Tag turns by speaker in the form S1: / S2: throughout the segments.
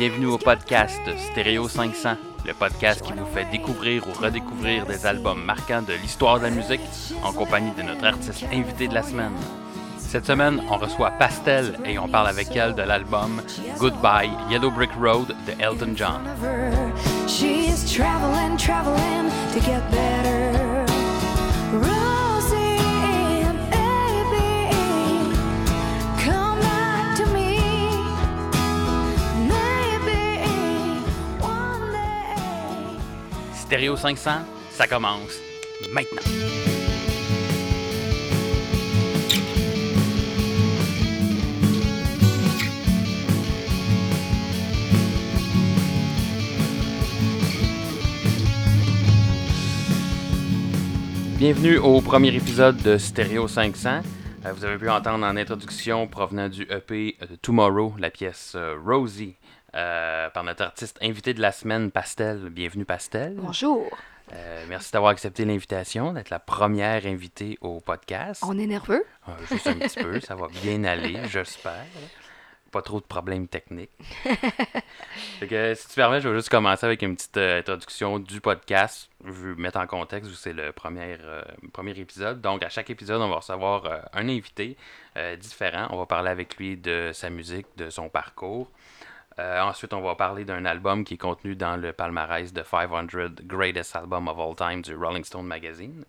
S1: bienvenue au podcast Stéréo 500, le podcast qui vous fait découvrir ou redécouvrir des albums marquants de l'histoire de la musique en compagnie de notre artiste invité de la semaine. Cette semaine, on reçoit Pastel et on parle avec elle de l'album Goodbye Yellow Brick Road de Elton John. Stéréo 500, ça commence maintenant. Bienvenue au premier épisode de Stéréo 500. Euh, vous avez pu entendre en introduction provenant du EP de Tomorrow la pièce euh, Rosie euh, par notre artiste invité de la semaine Pastel. Bienvenue Pastel.
S2: Bonjour.
S1: Euh, merci d'avoir accepté l'invitation, d'être la première invitée au podcast.
S2: On est nerveux?
S1: Euh, juste un petit peu, ça va bien aller, j'espère. Pas trop de problèmes techniques. Fait que, si tu permets, je vais juste commencer avec une petite euh, introduction du podcast. Je veux mettre en contexte où c'est le premier, premier épisode. Donc, à chaque épisode, on va recevoir un invité différent. On va parler avec lui de sa musique, de son parcours. Euh, ensuite, on va parler d'un album qui est contenu dans le palmarès de 500 Greatest Album of All Time du Rolling Stone Magazine.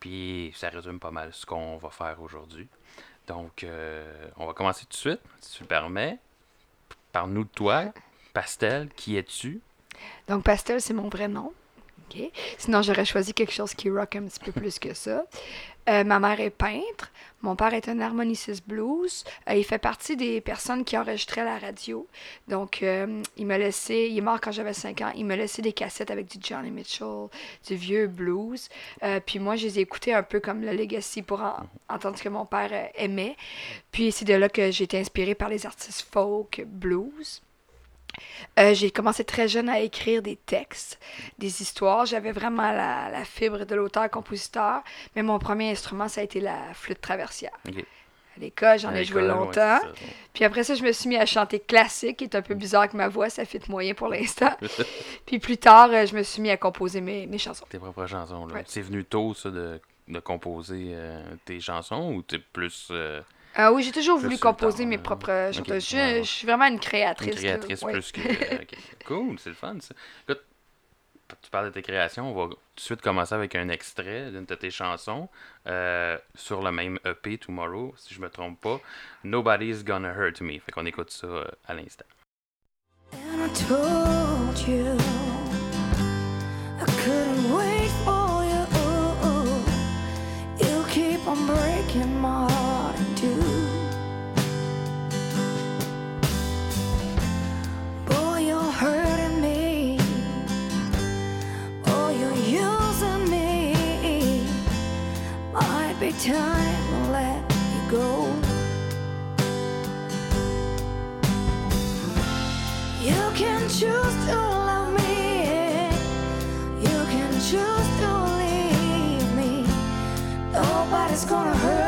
S1: Puis, ça résume pas mal ce qu'on va faire aujourd'hui. Donc, euh, on va commencer tout de suite, si tu le permets. Parle-nous de toi. Pastel, qui es-tu?
S2: Donc, Pastel, c'est mon vrai nom. Sinon, j'aurais choisi quelque chose qui rock un petit peu plus que ça. Euh, ma mère est peintre. Mon père est un harmoniciste blues. Euh, il fait partie des personnes qui enregistraient la radio. Donc, euh, il m'a laissé, il est mort quand j'avais 5 ans, il m'a laissé des cassettes avec du Johnny Mitchell, du vieux blues. Puis moi, je les ai écoutés un peu comme le Legacy pour en- entendre ce que mon père aimait. Puis c'est de là que j'ai été inspirée par les artistes folk, blues. Euh, j'ai commencé très jeune à écrire des textes, des histoires. J'avais vraiment la, la fibre de l'auteur-compositeur, mais mon premier instrument, ça a été la flûte traversière. À l'école, j'en ai joué
S1: ouais,
S2: longtemps. Puis après ça, je me suis mis à chanter classique, qui est un peu bizarre que ma voix, ça fit moyen pour l'instant. Puis plus tard, euh, je me suis mis à composer mes, mes chansons.
S1: Tes propres chansons. là.
S2: Ouais.
S1: C'est venu tôt, ça, de, de composer euh, tes chansons ou t'es plus euh,
S2: Ah oui, j'ai toujours
S1: Plus
S2: voulu composer
S1: temps,
S2: mes
S1: euh,
S2: propres euh,
S1: ok,
S2: chansons. Je,
S1: ouais, ouais.
S2: je suis vraiment une créatrice.
S1: une créatrice.
S2: Ouais.
S1: plus que. euh, ok. Cool, c'est le fun, ça. Écoute, tu parles de tes créations, on va tout de suite commencer avec un extrait d'une de tes chansons euh, sur le même EP Tomorrow, si je me trompe pas. Nobody's Gonna Hurt Me. Fait qu'on écoute ça euh, à l'instant.
S2: Time to let you go. You can choose to love me. You can choose to leave me. Nobody's gonna hurt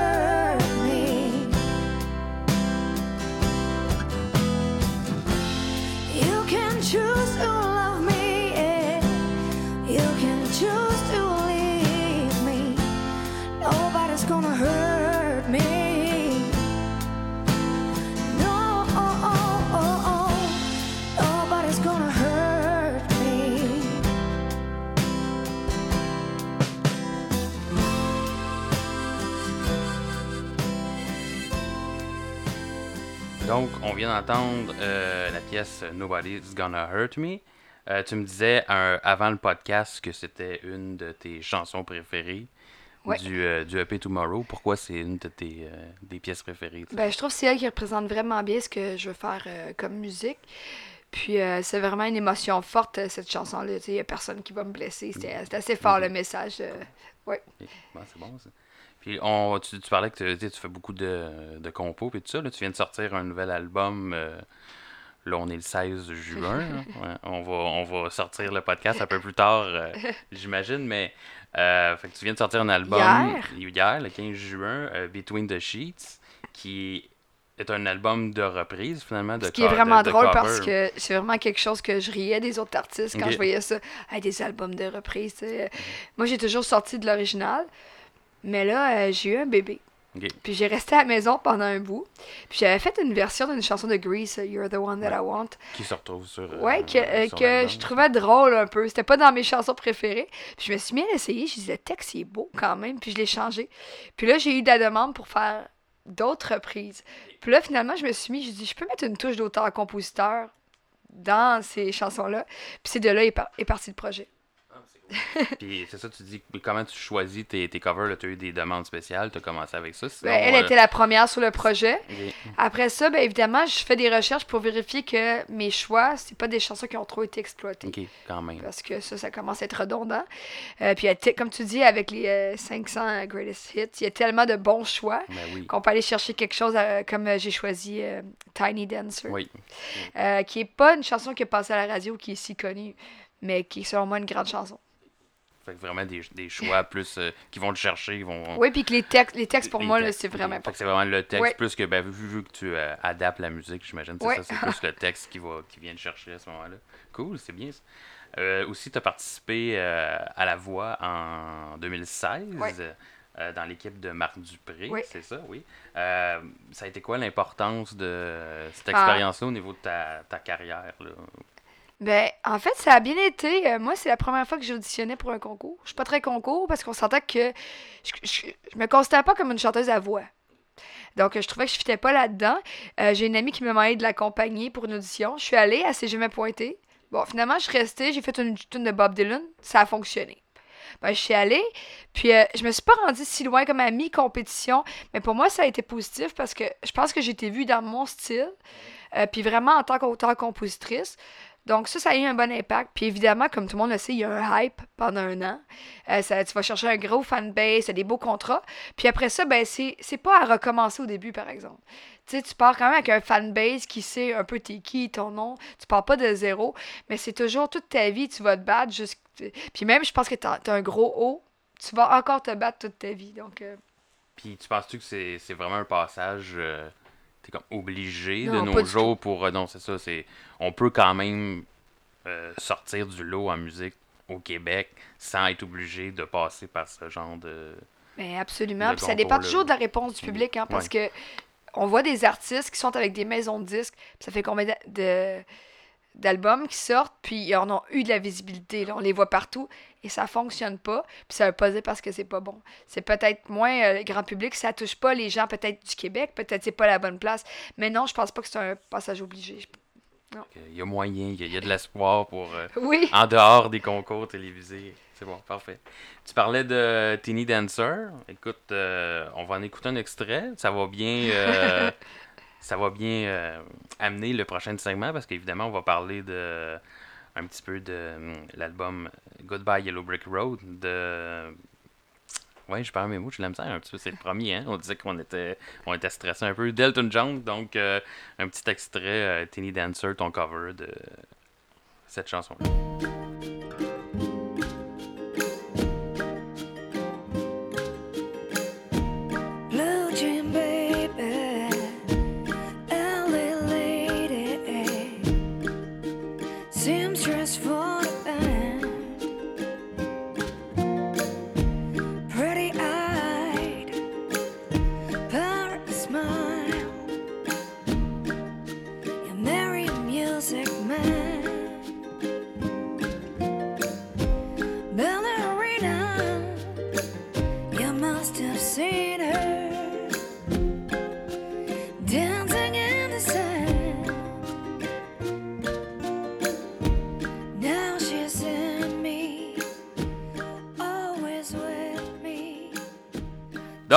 S1: Donc, on vient d'entendre euh, la pièce Nobody's Gonna Hurt Me. Euh, tu me disais euh, avant le podcast que c'était une de tes chansons préférées
S2: Ouais.
S1: du, du EP Tomorrow. Pourquoi c'est une de tes des pièces préférées?
S2: Ben, je trouve que c'est elle qui représente vraiment bien ce que je veux faire comme musique. Puis c'est vraiment une émotion forte, cette chanson-là. Il n'y a personne qui va me blesser. C'est c'est assez fort le message. ouais.
S1: Bon, c'est bon ça. Puis on, tu, tu parlais que tu, fais beaucoup de, de compos et tout ça. Là, tu viens de sortir un nouvel album. euh, là, on est le 16 juin. Ouais, on, va, on va sortir le podcast un peu plus tard, euh, j'imagine. Mais euh, fait que tu viens de sortir un album
S2: Hier?
S1: hier, le 15 juin, Between the Sheets, qui est un album de reprise, finalement. De
S2: Ce qui est vraiment
S1: de- de
S2: drôle
S1: cover.
S2: parce que c'est vraiment quelque chose que je riais des autres artistes quand je voyais ça. Hey, des albums de reprise. sais. Moi, j'ai toujours sorti de l'original. Mais là, euh, j'ai eu un bébé. Puis j'ai resté à la maison pendant un bout. Puis j'avais fait une version d'une chanson de Grease, euh, You're the One That I Want.
S1: Qui se retrouve sur. euh,
S2: Ouais, que, euh,
S1: sur
S2: que je trouvais drôle un peu. C'était pas dans mes chansons préférées. Puis je me suis mis à l'essayer. Je disais, le texte, il est beau quand même. Puis je l'ai changé. Puis là, j'ai eu de la demande pour faire d'autres reprises. Puis là, finalement, je me suis mis, je dis, je peux mettre une touche d'auteur-compositeur dans ces chansons-là. Puis c'est de là est, par- est parti le projet.
S1: Puis c'est ça, tu dis, comment tu choisis tes, tes covers? Tu as eu des demandes spéciales, tu as commencé avec ça. Sinon,
S2: Ben, elle
S1: euh,
S2: était la première sur le projet. Après ça, ben, évidemment, je fais des recherches pour vérifier que mes choix, c'est pas des chansons qui ont trop été exploitées.
S1: Ok, quand même.
S2: Parce que ça, ça commence à être redondant. Euh, puis, comme tu dis, avec les euh, 500 Greatest Hits, il y a tellement de bons choix
S1: Ben oui.
S2: qu'on peut aller chercher quelque chose euh, comme euh, j'ai choisi euh, Tiny Dancer,
S1: Oui.
S2: euh, qui est pas une chanson qui est passée à la radio, qui est si connue, mais qui est selon moi une grande chanson.
S1: Fait que vraiment des, des choix plus euh, qui vont te chercher, qui vont.
S2: Oui, puis que les textes, les textes pour
S1: les
S2: moi, c'est vraiment important.
S1: c'est vraiment le texte,
S2: Ouais.
S1: plus que, ben, vu, vu que tu euh, adaptes la musique, j'imagine, c'est
S2: Ouais.
S1: ça, c'est plus le texte qui, va, qui vient te chercher à ce moment-là. Cool, c'est bien ça. Euh, aussi, tu as participé à La Voix en 2016.
S2: Ouais.
S1: euh, dans l'équipe de Marc Dupré,
S2: Oui.
S1: c'est ça, oui. Euh, ça a été quoi l'importance de cette
S2: Ah.
S1: expérience-là au niveau de ta, ta carrière? Là?
S2: Ben, en fait, ça a bien été. Euh, moi, c'est la première fois que j'auditionnais pour un concours. Je suis pas très concours parce qu'on sentait que je, je, je me considérais pas comme une chanteuse à voix. Donc, euh, je trouvais que je fitais pas là-dedans. Euh, j'ai une amie qui m'a demandé de l'accompagner pour une audition. Je suis allée, elle s'est jamais pointée. Bon, finalement, je suis restée, j'ai fait une tune de Bob Dylan. Ça a fonctionné. Ben, je suis allée, puis euh, je me suis pas rendue si loin comme à mi-compétition, mais pour moi, ça a été positif parce que je pense que j'ai été vue dans mon style, puis vraiment en tant qu'auteur-compositrice. Donc ça, ça a eu un bon impact. Puis évidemment, comme tout le monde le sait, il y a un hype pendant un an. Euh, ça, tu vas chercher un gros fanbase, des beaux contrats. Puis après ça, ben c'est pas à recommencer au début, par exemple. Tu sais, tu pars quand même avec un fanbase qui sait un peu t'es qui, ton nom. Tu pars pas de zéro, mais c'est toujours toute ta vie, tu vas te battre. Puis même, je pense que t'as as un gros haut, tu vas encore te battre toute ta vie. Donc, euh,
S1: Puis tu penses-tu que c'est c'est vraiment un passage, euh, t'es comme obligé de nos jours pour... euh, non, c'est ça, c'est... On peut quand même euh, sortir du lot en musique au Québec sans être obligé de passer par ce genre de...
S2: Ben absolument. Puis ça dépend toujours de la réponse du public, hein, parce que on voit des artistes qui sont avec des maisons de disques, puis ça fait combien de d'albums qui sortent, puis ils en ont eu de la visibilité, là, on les voit partout, et ça fonctionne pas, puis ça veut pas dire parce que c'est pas bon. C'est peut-être moins euh, grand public, ça touche pas les gens peut-être du Québec, peut-être c'est pas la bonne place, mais non, je pense pas que c'est un passage obligé.
S1: Il y a moyen, il y a, il y a de l'espoir pour... euh,
S2: Oui,
S1: en dehors des concours télévisés. C'est bon, parfait. Tu parlais de Teeny Dancer. Écoute, euh, on va en écouter un extrait. Ça va bien, ça va bien euh, amener le prochain segment parce qu'évidemment, on va parler de un petit peu de hum, l'album Goodbye Yellow Brick Road de. Ouais, je perds mes mots, je l'aime ça un petit peu. C'est le premier, hein. On disait qu'on était, on était stressé un peu. Delton John, donc euh, un petit extrait, euh, Teeny Dancer, ton cover de cette chanson-là.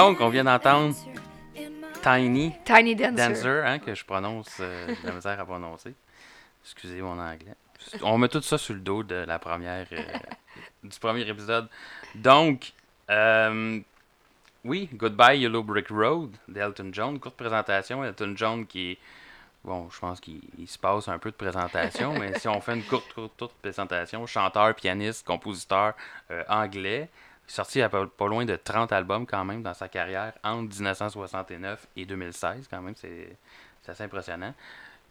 S1: Donc, on vient d'entendre Tiny
S2: Tiny Dancer.
S1: Dancer, hein, que je prononce, euh, j'ai de la misère à prononcer. Excusez mon anglais. On met tout ça sur le dos de la première, euh, du premier épisode. Donc, euh, oui, Goodbye Yellow Brick Road d'Elton John. Courte présentation. Elton John qui est. Bon, je pense qu'il il se passe un peu de présentation, mais si on fait une courte, courte, courte présentation, chanteur, pianiste, compositeur euh, anglais, est sorti à pas, pas loin de 30 albums quand même dans sa carrière entre 1969 et 2016 quand même, c'est c'est assez impressionnant.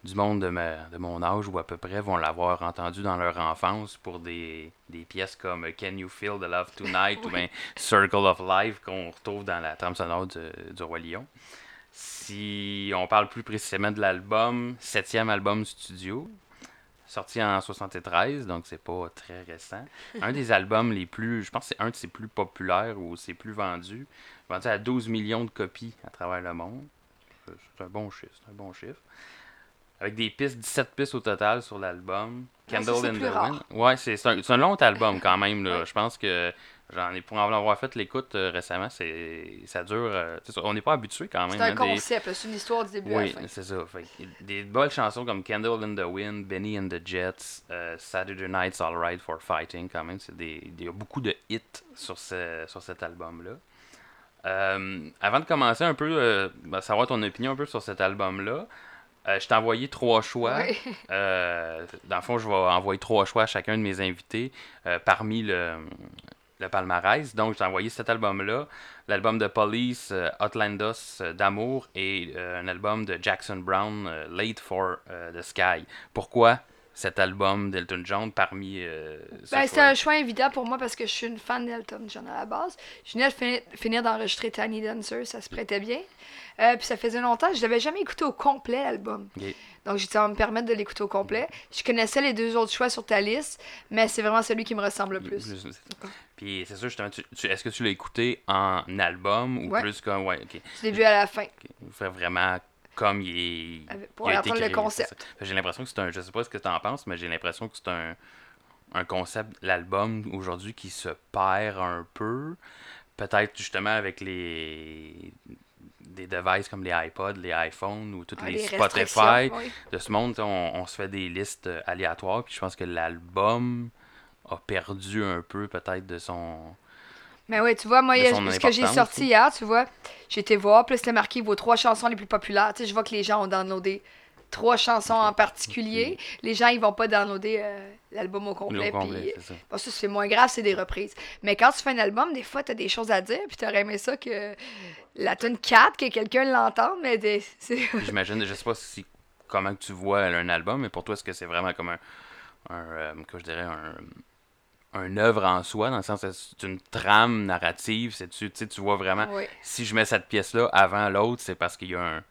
S1: Du monde de, ma- de mon âge ou à peu près vont l'avoir entendu dans leur enfance pour des, des pièces comme Can You Feel the Love Tonight ou bien Circle of Life qu'on retrouve dans la trame sonore du, du Roi Lion. Si on parle plus précisément de l'album, septième album studio, sorti en 73, donc c'est pas très récent. Un des albums les plus, je pense que c'est un de ses plus populaires ou ses plus vendus, vendu à 12 millions de copies à travers le monde. Euh, C'est un bon chiffre, c'est un bon chiffre. Avec des pistes, 17 pistes au total sur l'album.
S2: Ah, ça,
S1: Candle
S2: c'est
S1: in the. Wind. Ouais, c'est un, long album quand même. Là.
S2: Ouais.
S1: Je pense que j'en ai pour en avoir fait l'écoute euh, récemment, c'est ça dure. euh, ça, on n'est pas habitué quand même.
S2: C'est un
S1: hein,
S2: concept, c'est une histoire du début à
S1: oui,
S2: la fin.
S1: c'est ça. Fait des belles chansons comme Candle in the Wind, Benny and the Jets, euh, Saturday Night's Alright for Fighting, quand même. C'est des, il y a beaucoup de hits sur, ce, sur cet album-là. Avant de commencer un peu, ben, savoir ton opinion un peu sur cet album-là, je t'ai envoyé trois choix.
S2: Oui.
S1: Dans le fond, je vais envoyer trois choix à chacun de mes invités parmi le, le palmarès. Donc, j'ai envoyé cet album-là, l'album de Police, euh, Outlandos euh, d'amour, et euh, un album de Jackson Brown, euh, Late for the Sky. Pourquoi cet album d'Elton John parmi
S2: Ben,
S1: choix?
S2: un choix évident pour moi parce que je suis une fan d'Elton John à la base. Je venais de fin- finir d'enregistrer Tiny Dancer, ça se prêtait bien. Puis ça faisait longtemps, je l'avais jamais écouté au complet l'album. Donc j'ai dit, ça va me permettre de l'écouter au complet. Je connaissais les deux autres choix sur ta liste, mais c'est vraiment celui qui me ressemble le plus.
S1: Puis c'est sûr, justement, tu- tu- est-ce que tu l'as écouté en album ou
S2: Ouais.
S1: plus comme. Ouais, ok.
S2: Du début à la fin.
S1: ok. Il fait vraiment comme il est.
S2: Pour
S1: il a été
S2: apprendre le concept.
S1: J'ai l'impression que c'est un. Je sais pas ce que tu en penses, mais j'ai l'impression que c'est un, un concept, l'album aujourd'hui, qui se perd un peu. Peut-être justement avec les. Des devices comme les iPods, les iPhones ou toutes
S2: Ah,
S1: les,
S2: les
S1: Spotify
S2: oui.
S1: de ce monde, on, on se fait des listes euh, aléatoires. Puis je pense que l'album a perdu un peu peut-être de son.
S2: Mais oui, tu vois, moi, ce que j'ai sorti hier, tu vois, j'ai été voir, puis c'était marqué vos trois chansons les plus populaires. Tu sais, je vois que les gens ont downloadé trois chansons en particulier. Les gens, ils vont pas downloader euh, l'album au complet.
S1: Au complet, c'est ça.
S2: Bon, ça, c'est moins grave, c'est des reprises. Mais quand tu fais un album, des fois, t'as des choses à dire, puis t'aurais aimé ça que la tune 4, que quelqu'un l'entende, mais des-
S1: J'imagine, je sais pas si comment tu vois un album, mais pour toi, est-ce que c'est vraiment comme un, un euh, que je dirais un, un œuvre en soi, dans le sens c'est une trame narrative, c'est tu, tu tu vois vraiment.
S2: Oui.
S1: Si je mets cette pièce-là avant l'autre, c'est parce qu'il y a un,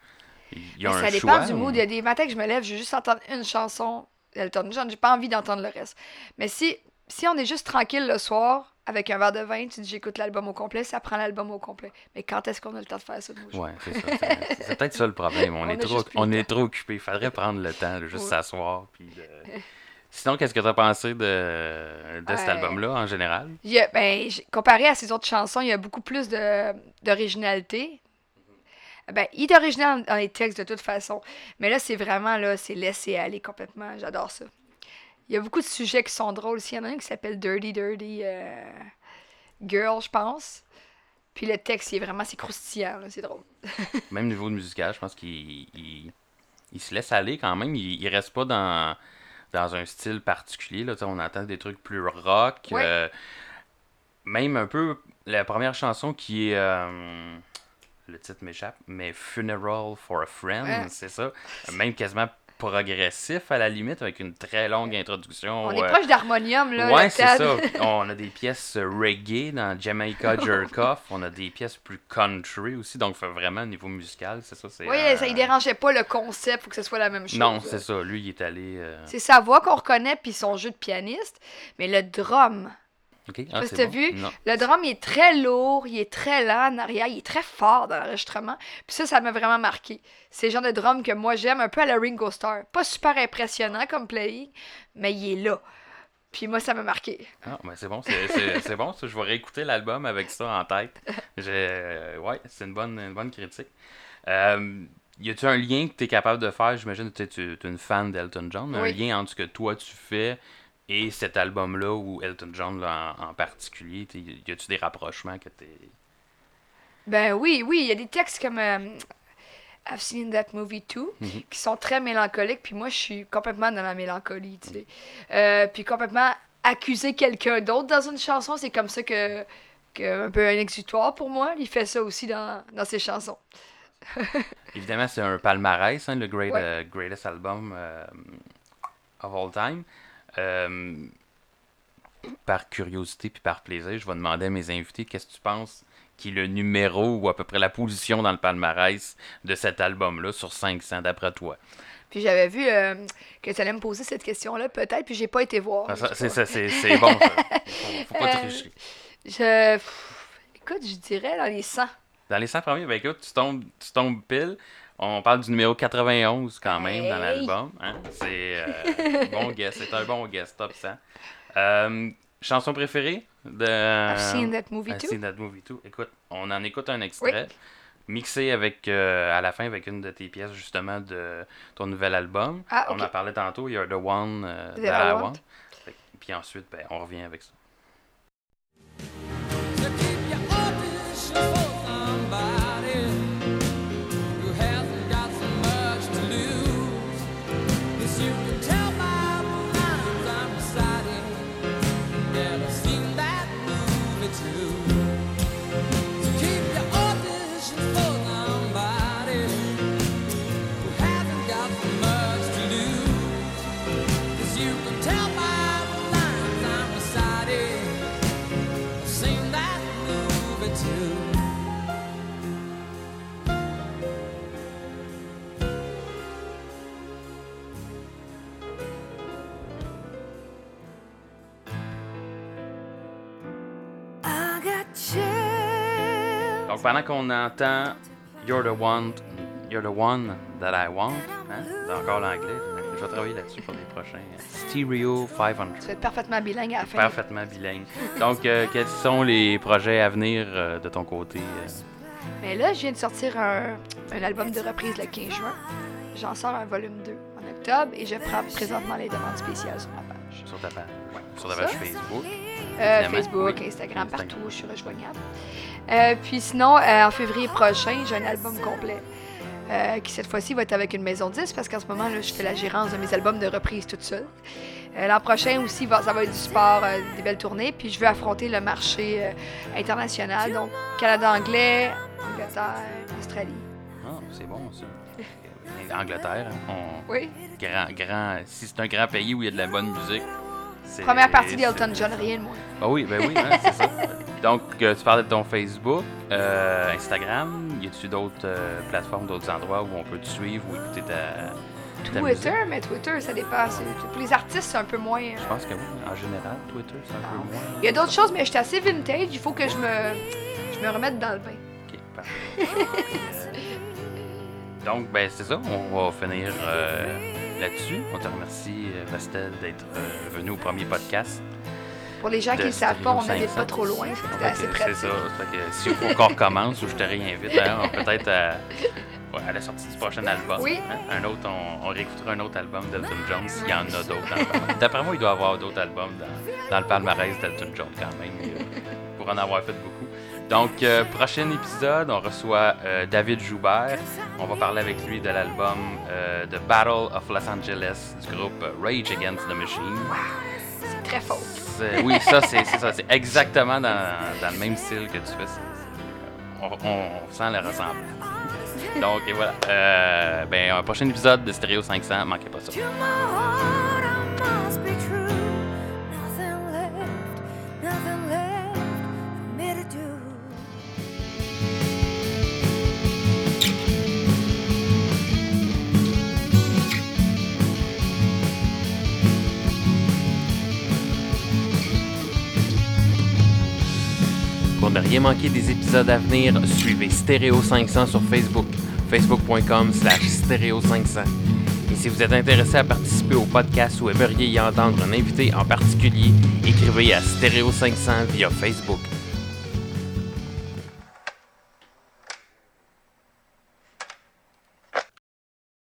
S1: il y a
S2: Mais
S1: un
S2: ça
S1: choix.
S2: dépend du
S1: ou-
S2: mood. Il y a des matins que je me lève, je veux juste entendre une chanson d'Elton John. J'ai pas envie d'entendre le reste. Mais si, si on est juste tranquille le soir, avec un verre de vin, tu dis j'écoute l'album au complet, ça prend l'album au complet. Mais quand est-ce qu'on a le temps de faire ça de?
S1: Ouais, c'est ça. C'est, peut-être ça le problème. On,
S2: On
S1: est trop, on est trop occupé. Il faudrait prendre le temps de juste
S2: Ouais.
S1: s'asseoir. Puis de- Sinon, qu'est-ce que tu as pensé de, de cet
S2: Ouais.
S1: album-là en général?
S2: Il y a- ben, comparé à ses autres chansons, il y a beaucoup plus d'originalité. Ben, il est original dans les textes de toute façon. Mais là, c'est vraiment, là, c'est laissé aller complètement. J'adore ça. Il y a beaucoup de sujets qui sont drôles aussi. Il y en a un qui s'appelle Dirty Dirty euh, Girl, je pense. Puis le texte, il est vraiment, c'est croustillant, là, c'est drôle.
S1: Même niveau de musical, je pense qu'il il, il se laisse aller quand même. Il, il reste pas dans, dans un style particulier. Là. On entend des trucs plus rock.
S2: Ouais.
S1: euh, même un peu la première chanson qui est. euh, le titre m'échappe, mais Funeral for a Friend,
S2: Ouais.
S1: c'est ça. Même quasiment progressif à la limite, avec une très longue introduction.
S2: On est
S1: euh,
S2: proche d'harmonium, là.
S1: Ouais, c'est ça. On a des pièces euh, reggae dans Jamaica Jerk Off. On a des pièces plus country aussi. Donc, vraiment au niveau musical, c'est ça.
S2: Oui,
S1: euh,
S2: ça, il dérangeait pas le concept, faut que ce soit la même chose.
S1: Non, c'est ça. Lui, il est allé. euh,
S2: C'est sa voix qu'on reconnaît, puis son jeu de pianiste. Mais le drum,
S1: Ok,
S2: Je sais
S1: ah,
S2: si
S1: c'est
S2: t'as
S1: bon.
S2: vu.
S1: Non.
S2: Le drum, il est très lourd, il est très lent en arrière, il est très fort dans l'enregistrement. Puis ça, ça m'a vraiment marqué. C'est le genre de drum que moi j'aime, un peu à la Ringo Starr. Pas super impressionnant comme playing, mais il est là. Puis moi, ça m'a marqué.
S1: Ah, ben c'est bon, c'est, c'est, c'est bon. ça. Je vais réécouter l'album avec ça en tête. J'ai, euh, ouais, c'est une bonne, une bonne critique. Euh, y a-tu un lien que tu es capable de faire? J'imagine que tu es une fan d'Elton John.
S2: Oui.
S1: Un lien entre ce que toi tu fais et cet album-là ou Elton John là, en, en particulier. T'es- Y a-tu des rapprochements que tu
S2: Ben oui, oui, il y a des textes comme euh, I've seen that movie too,
S1: Mhm.
S2: qui sont très mélancoliques, puis moi je suis complètement dans la mélancolie, tu sais. Euh, puis complètement accuser quelqu'un d'autre dans une chanson, c'est comme ça que que un peu un exutoire pour moi. Il fait ça aussi dans, dans ses chansons.
S1: Évidemment, c'est un palmarès, hein, le great,
S2: Ouais.
S1: euh, greatest album of all time. Euh, par curiosité puis par plaisir, je vais demander à mes invités qu'est-ce que tu penses qui est le numéro ou à peu près la position dans le palmarès de cet album-là sur 500 d'après toi?
S2: Puis j'avais vu euh, que tu allais me poser cette question-là, peut-être, puis j'ai pas été voir.
S1: Ah, C'est ça, bon. Ça. Faut, faut pas
S2: Euh,
S1: tricher.
S2: Je... pff, Écoute, je dirais dans les 100.
S1: Dans les 100 premiers, ben écoute, tu tombes, tu tombes pile. On parle du numéro 91 quand même dans l'album. Hein? C'est euh, bon guess, c'est un bon guess, top 100. Euh, chanson préférée de
S2: I've seen that movie
S1: I've
S2: too.
S1: seen that movie too. Écoute, on en écoute un extrait. Mixé avec, euh, à la fin avec une de tes pièces justement de ton nouvel album.
S2: Ah,
S1: On en parlait tantôt, You're the One euh,
S2: That
S1: that
S2: I
S1: I
S2: Want.
S1: Want. Fait que- Puis ensuite, ben, on revient avec ça. Pendant qu'on entend You're the one, You're the one that I want, hein? c'est encore l'anglais. Je vais travailler là-dessus pour les prochains. euh, Stereo 500.
S2: Tu vas être parfaitement bilingue à la fin.
S1: Parfaitement bilingue. Donc, euh, quels sont les projets à venir euh, de ton côté euh,
S2: Mais là, je viens de sortir un, un album de reprise le 15 juin. J'en sors un volume 2 en octobre et je prends présentement les demandes spéciales sur ma page.
S1: Sur ta page, sur ta
S2: ça?
S1: page Facebook?
S2: Euh, Facebook,
S1: oui.
S2: Instagram, partout je suis rejoignable. Euh, puis sinon, euh, en février prochain, j'ai un album complet. qui cette fois-ci va être avec une maison 10 parce qu'en ce moment, là, je fais la gérance de mes albums de reprise toute seule. L'an prochain aussi, ça va être du sport, euh, des belles tournées. Puis je veux affronter le marché euh, international, donc Canada anglais, Angleterre, Australie.
S1: Ah, c'est bon ça. Angleterre, on-
S2: Oui.
S1: Grand, grand, si c'est un grand pays où il y a de la bonne musique. c'est-
S2: Première partie d'Elton John, rien de moins.
S1: Ah oui, ben oui, hein, c'est ça. Donc, euh, tu parlais de ton Facebook, euh, Instagram. Y a-tu d'autres euh, plateformes, d'autres endroits où on peut te suivre ou écouter ta, ta musique?
S2: Twitter, mais Twitter, ça c'est- Pour les artistes, c'est un peu moins. euh,
S1: Je pense que oui. En général, Twitter, c'est un
S2: Non.
S1: peu moins.
S2: Il y a d'autres choses, mais je suis assez vintage. Il faut que je me, je me remette dans le bain.
S1: Ok, parfait. Euh, Donc, ben, c'est ça. On va finir euh, là-dessus. On te remercie, euh, Vestel, d'être euh, venu au premier podcast.
S2: Pour les gens qui ne le savent pas, on
S1: 500.
S2: pas trop loin. C'était assez pratique.
S1: C'est ça. Fait que s'il faut qu'on recommence ou je te réinvite, hein, on- peut-être à, la sortie du prochain album.
S2: Oui.
S1: hein, un autre, on, on réécoutera un autre album d'Elton John s'il y en a d'autres. D'après moi, il doit y avoir d'autres albums dans, dans le palmarès d'Elton John quand même, euh, pour en avoir fait beaucoup. Donc, euh, prochain épisode, on reçoit euh, David Joubert. On va parler avec lui de l'album euh, The Battle of Los Angeles du groupe Rage Against the Machine.
S2: C'est très faux.
S1: Oui, ça, c'est ça. C'est exactement dans, dans le même style que tu fais. On, on sent la ressemblance. Donc, et voilà. Ben, un prochain épisode de Stereo 500, manquez pas ça. Manquer des épisodes à venir, suivez Stereo 500 sur Facebook, facebook.com slash stereo 500. Et si vous êtes intéressé à participer au podcast ou aimeriez y entendre un invité en particulier, écrivez à Stereo 500 via Facebook.